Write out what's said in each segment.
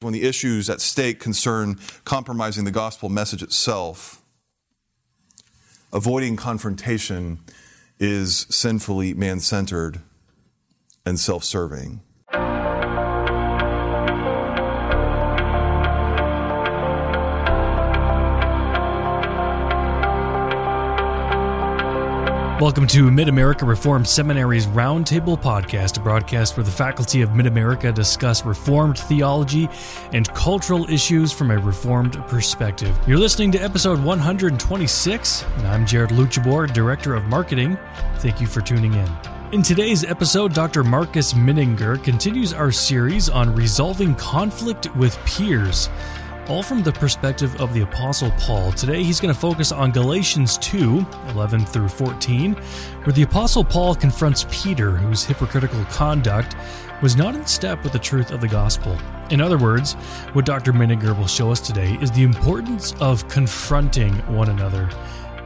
when the issues at stake concern compromising the gospel message itself, avoiding confrontation is sinfully man centered and self serving. Welcome to Mid America Reformed Seminary's Roundtable Podcast, a broadcast where the faculty of Mid America discuss Reformed theology and cultural issues from a Reformed perspective. You're listening to episode 126, and I'm Jared Luchabor, Director of Marketing. Thank you for tuning in. In today's episode, Dr. Marcus Mininger continues our series on resolving conflict with peers all from the perspective of the Apostle Paul. Today he's going to focus on Galatians 2 11 through 14, where the Apostle Paul confronts Peter, whose hypocritical conduct was not in step with the truth of the gospel. In other words, what Dr. Mininger will show us today is the importance of confronting one another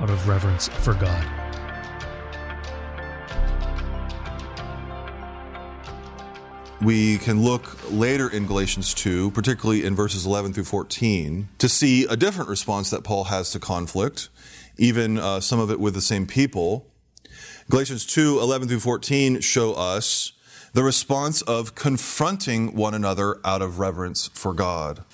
out of reverence for God. We can look later in Galatians 2, particularly in verses 11 through 14, to see a different response that Paul has to conflict, even uh, some of it with the same people. Galatians 2, 11 through 14 show us the response of confronting one another out of reverence for God.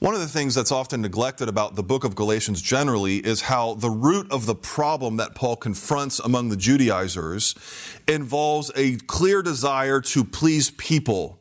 One of the things that's often neglected about the book of Galatians generally is how the root of the problem that Paul confronts among the Judaizers involves a clear desire to please people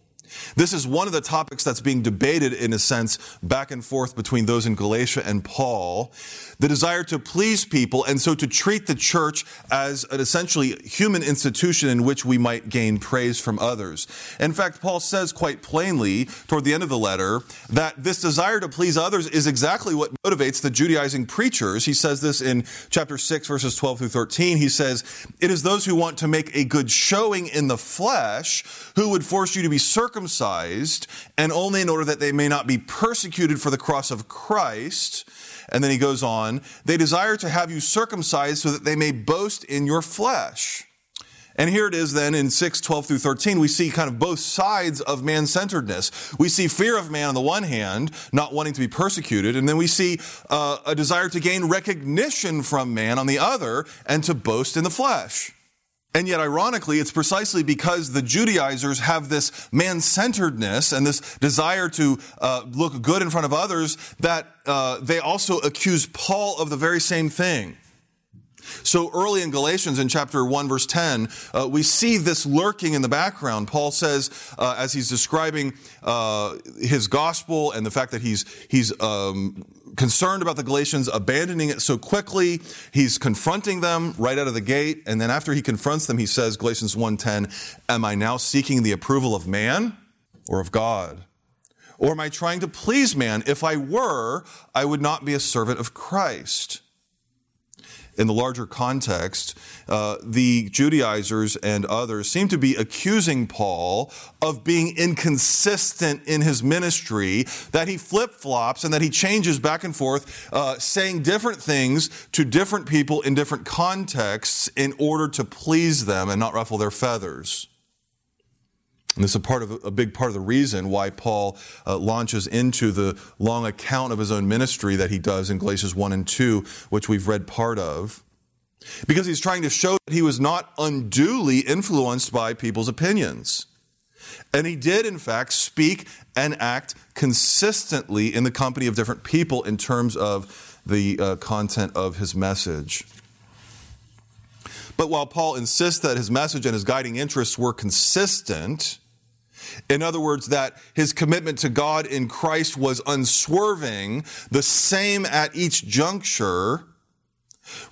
this is one of the topics that's being debated, in a sense, back and forth between those in Galatia and Paul. The desire to please people, and so to treat the church as an essentially human institution in which we might gain praise from others. In fact, Paul says quite plainly toward the end of the letter that this desire to please others is exactly what motivates the Judaizing preachers. He says this in chapter 6, verses 12 through 13. He says, It is those who want to make a good showing in the flesh who would force you to be circumcised circumcised, and only in order that they may not be persecuted for the cross of Christ. And then he goes on, they desire to have you circumcised so that they may boast in your flesh. And here it is then in 6, 12 through 13, we see kind of both sides of man centeredness. We see fear of man on the one hand, not wanting to be persecuted, and then we see uh, a desire to gain recognition from man on the other and to boast in the flesh. And yet, ironically, it's precisely because the Judaizers have this man centeredness and this desire to uh, look good in front of others that uh, they also accuse Paul of the very same thing. So early in Galatians, in chapter 1, verse 10, uh, we see this lurking in the background. Paul says, uh, as he's describing uh, his gospel and the fact that he's, he's um, concerned about the Galatians abandoning it so quickly, he's confronting them right out of the gate. And then after he confronts them, he says, Galatians 1.10, Am I now seeking the approval of man or of God? Or am I trying to please man? If I were, I would not be a servant of Christ in the larger context, uh, the Judaizers and others seem to be accusing Paul of being inconsistent in his ministry, that he flip flops and that he changes back and forth, uh, saying different things to different people in different contexts in order to please them and not ruffle their feathers. And this is a part of a big part of the reason why Paul uh, launches into the long account of his own ministry that he does in Galatians 1 and 2, which we've read part of. Because he's trying to show that he was not unduly influenced by people's opinions. And he did, in fact, speak and act consistently in the company of different people in terms of the uh, content of his message. But while Paul insists that his message and his guiding interests were consistent, in other words, that his commitment to God in Christ was unswerving, the same at each juncture,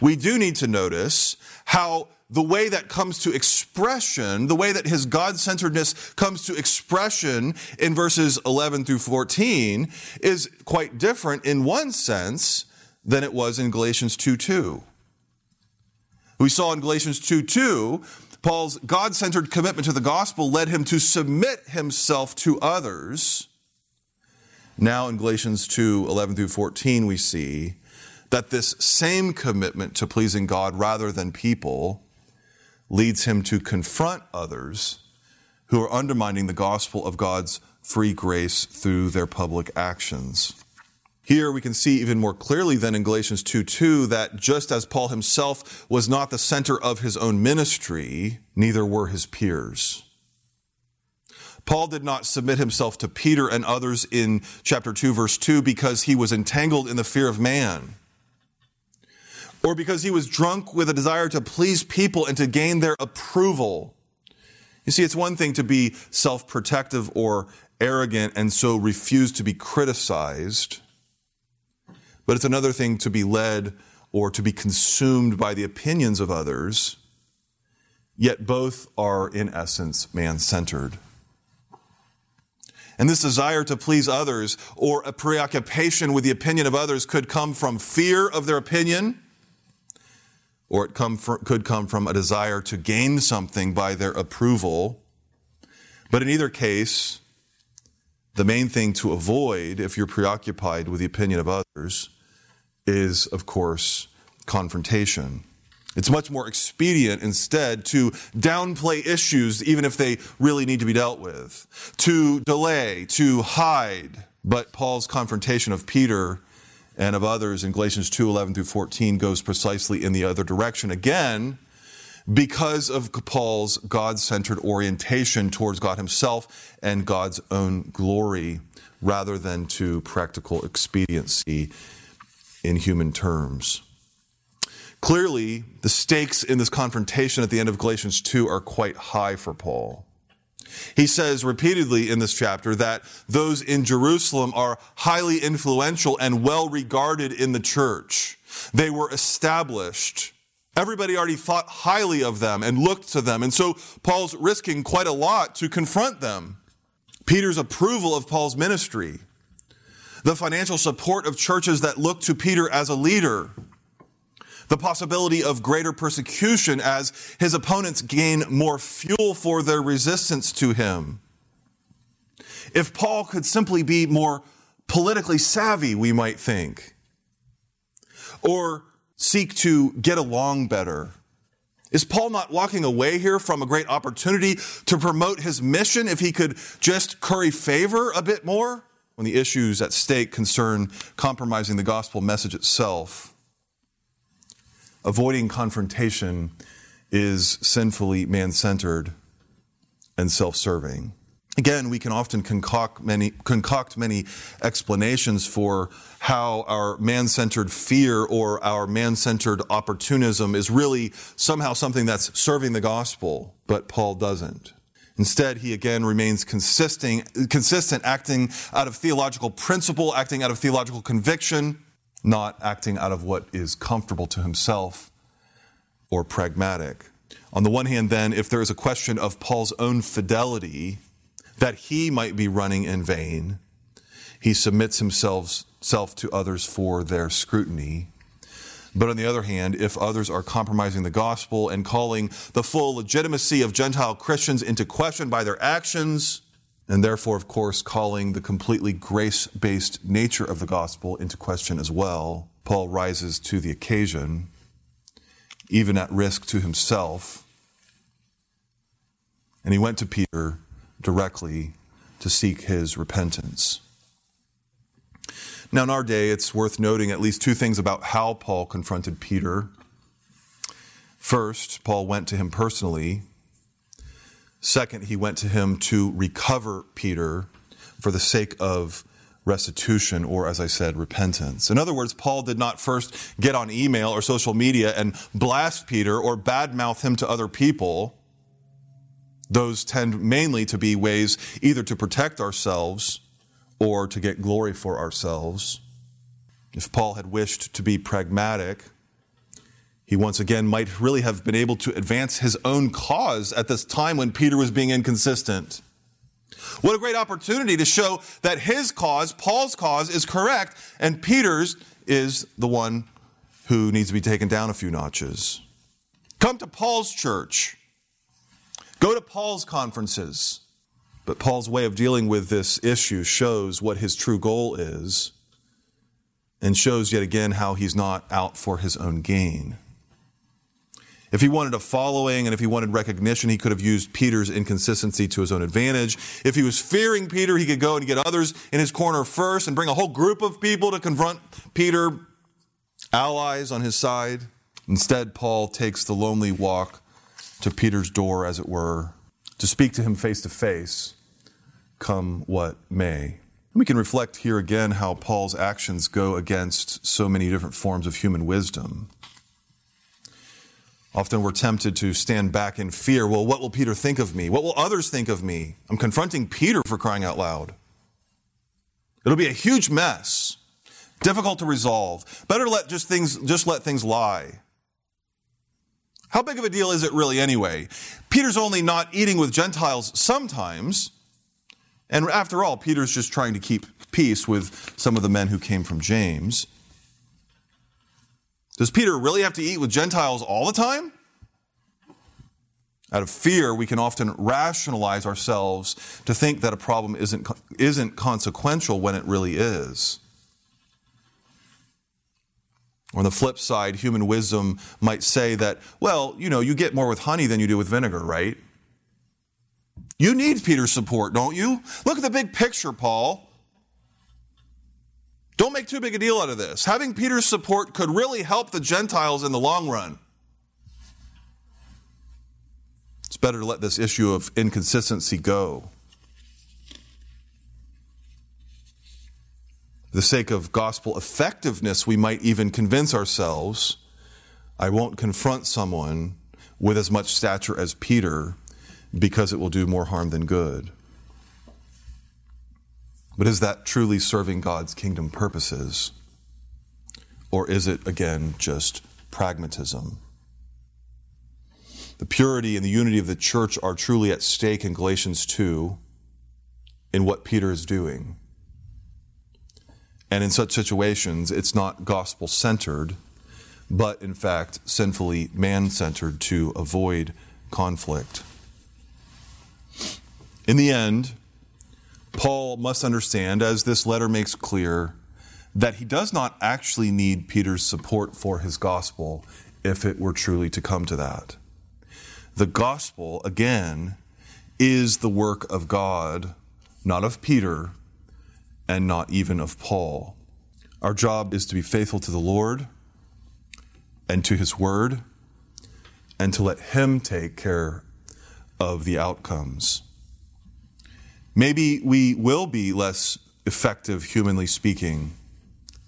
we do need to notice how the way that comes to expression, the way that his God centeredness comes to expression in verses 11 through 14 is quite different in one sense than it was in Galatians 2 2. We saw in Galatians 2 2 Paul's God centered commitment to the gospel led him to submit himself to others. Now in Galatians 2 11 through 14, we see that this same commitment to pleasing God rather than people leads him to confront others who are undermining the gospel of God's free grace through their public actions. Here we can see even more clearly than in Galatians 2 2 that just as Paul himself was not the center of his own ministry, neither were his peers. Paul did not submit himself to Peter and others in chapter 2, verse 2, because he was entangled in the fear of man, or because he was drunk with a desire to please people and to gain their approval. You see, it's one thing to be self protective or arrogant and so refuse to be criticized. But it's another thing to be led or to be consumed by the opinions of others, yet both are, in essence, man centered. And this desire to please others or a preoccupation with the opinion of others could come from fear of their opinion, or it come from, could come from a desire to gain something by their approval. But in either case, the main thing to avoid if you're preoccupied with the opinion of others is, of course, confrontation. It's much more expedient instead to downplay issues, even if they really need to be dealt with, to delay, to hide. But Paul's confrontation of Peter and of others in Galatians 2 11 through 14 goes precisely in the other direction. Again, because of Paul's God centered orientation towards God himself and God's own glory, rather than to practical expediency in human terms. Clearly, the stakes in this confrontation at the end of Galatians 2 are quite high for Paul. He says repeatedly in this chapter that those in Jerusalem are highly influential and well regarded in the church. They were established. Everybody already thought highly of them and looked to them. And so Paul's risking quite a lot to confront them. Peter's approval of Paul's ministry, the financial support of churches that look to Peter as a leader, the possibility of greater persecution as his opponents gain more fuel for their resistance to him. If Paul could simply be more politically savvy, we might think, or seek to get along better. Is Paul not walking away here from a great opportunity to promote his mission if he could just curry favor a bit more when the issues at stake concern compromising the gospel message itself? avoiding confrontation is sinfully man centered and self serving. Again, we can often concoct many, concoct many explanations for how our man centered fear or our man centered opportunism is really somehow something that's serving the gospel, but Paul doesn't. Instead, he again remains consistent, consistent, acting out of theological principle, acting out of theological conviction, not acting out of what is comfortable to himself or pragmatic. On the one hand, then, if there is a question of Paul's own fidelity, that he might be running in vain, he submits himself self to others for their scrutiny. But on the other hand, if others are compromising the gospel and calling the full legitimacy of Gentile Christians into question by their actions, and therefore, of course, calling the completely grace based nature of the gospel into question as well. Paul rises to the occasion, even at risk to himself. And he went to Peter directly to seek his repentance. Now, in our day, it's worth noting at least two things about how Paul confronted Peter. First, Paul went to him personally Second, he went to him to recover Peter for the sake of restitution, or as I said, repentance. In other words, Paul did not first get on email or social media and blast Peter or badmouth him to other people. Those tend mainly to be ways either to protect ourselves or to get glory for ourselves. If Paul had wished to be pragmatic, he once again might really have been able to advance his own cause at this time when Peter was being inconsistent. What a great opportunity to show that his cause, Paul's cause, is correct, and Peter's is the one who needs to be taken down a few notches. Come to Paul's church. Go to Paul's conferences. But Paul's way of dealing with this issue shows what his true goal is and shows yet again how he's not out for his own gain. If he wanted a following and if he wanted recognition, he could have used Peter's inconsistency to his own advantage. If he was fearing Peter, he could go and get others in his corner first and bring a whole group of people to confront Peter, allies on his side. Instead, Paul takes the lonely walk to Peter's door, as it were, to speak to him face to face, come what may. We can reflect here again how Paul's actions go against so many different forms of human wisdom. Often we're tempted to stand back in fear. Well, what will Peter think of me? What will others think of me? I'm confronting Peter for crying out loud. It'll be a huge mess, difficult to resolve. Better let just things just let things lie. How big of a deal is it really anyway? Peter's only not eating with Gentiles sometimes. And after all, Peter's just trying to keep peace with some of the men who came from James. Does Peter really have to eat with Gentiles all the time? Out of fear, we can often rationalize ourselves to think that a problem isn't, isn't consequential when it really is. On the flip side, human wisdom might say that, well, you know, you get more with honey than you do with vinegar, right? You need Peter's support, don't you? Look at the big picture, Paul. Don't make too big a deal out of this. Having Peter's support could really help the Gentiles in the long run. It's better to let this issue of inconsistency go. For the sake of gospel effectiveness, we might even convince ourselves I won't confront someone with as much stature as Peter because it will do more harm than good. But is that truly serving God's kingdom purposes? Or is it, again, just pragmatism? The purity and the unity of the church are truly at stake in Galatians 2 in what Peter is doing. And in such situations, it's not gospel centered, but in fact, sinfully man centered to avoid conflict. In the end, Paul must understand, as this letter makes clear, that he does not actually need Peter's support for his gospel if it were truly to come to that. The gospel, again, is the work of God, not of Peter, and not even of Paul. Our job is to be faithful to the Lord and to his word, and to let him take care of the outcomes. Maybe we will be less effective, humanly speaking,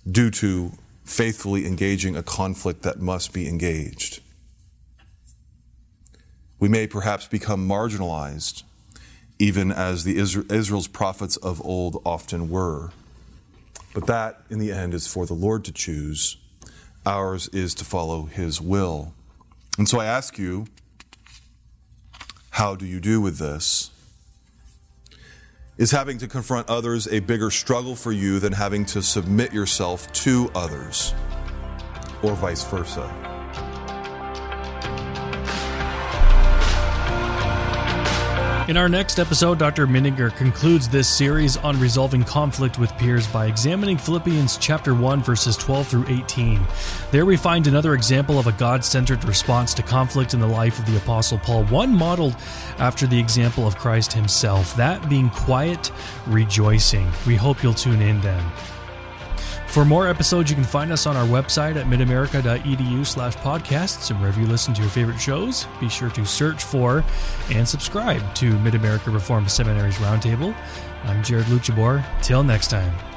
due to faithfully engaging a conflict that must be engaged. We may perhaps become marginalized, even as the Israel's prophets of old often were. But that, in the end, is for the Lord to choose. Ours is to follow His will. And so I ask you, how do you do with this? Is having to confront others a bigger struggle for you than having to submit yourself to others, or vice versa? In our next episode, Dr. Mininger concludes this series on resolving conflict with peers by examining Philippians chapter 1 verses 12 through 18. There we find another example of a God-centered response to conflict in the life of the apostle Paul, one modeled after the example of Christ himself, that being quiet rejoicing. We hope you'll tune in then. For more episodes, you can find us on our website at midamerica.edu slash podcasts. And wherever you listen to your favorite shows, be sure to search for and subscribe to Mid America Reformed Seminary's Roundtable. I'm Jared Luchabor. Till next time.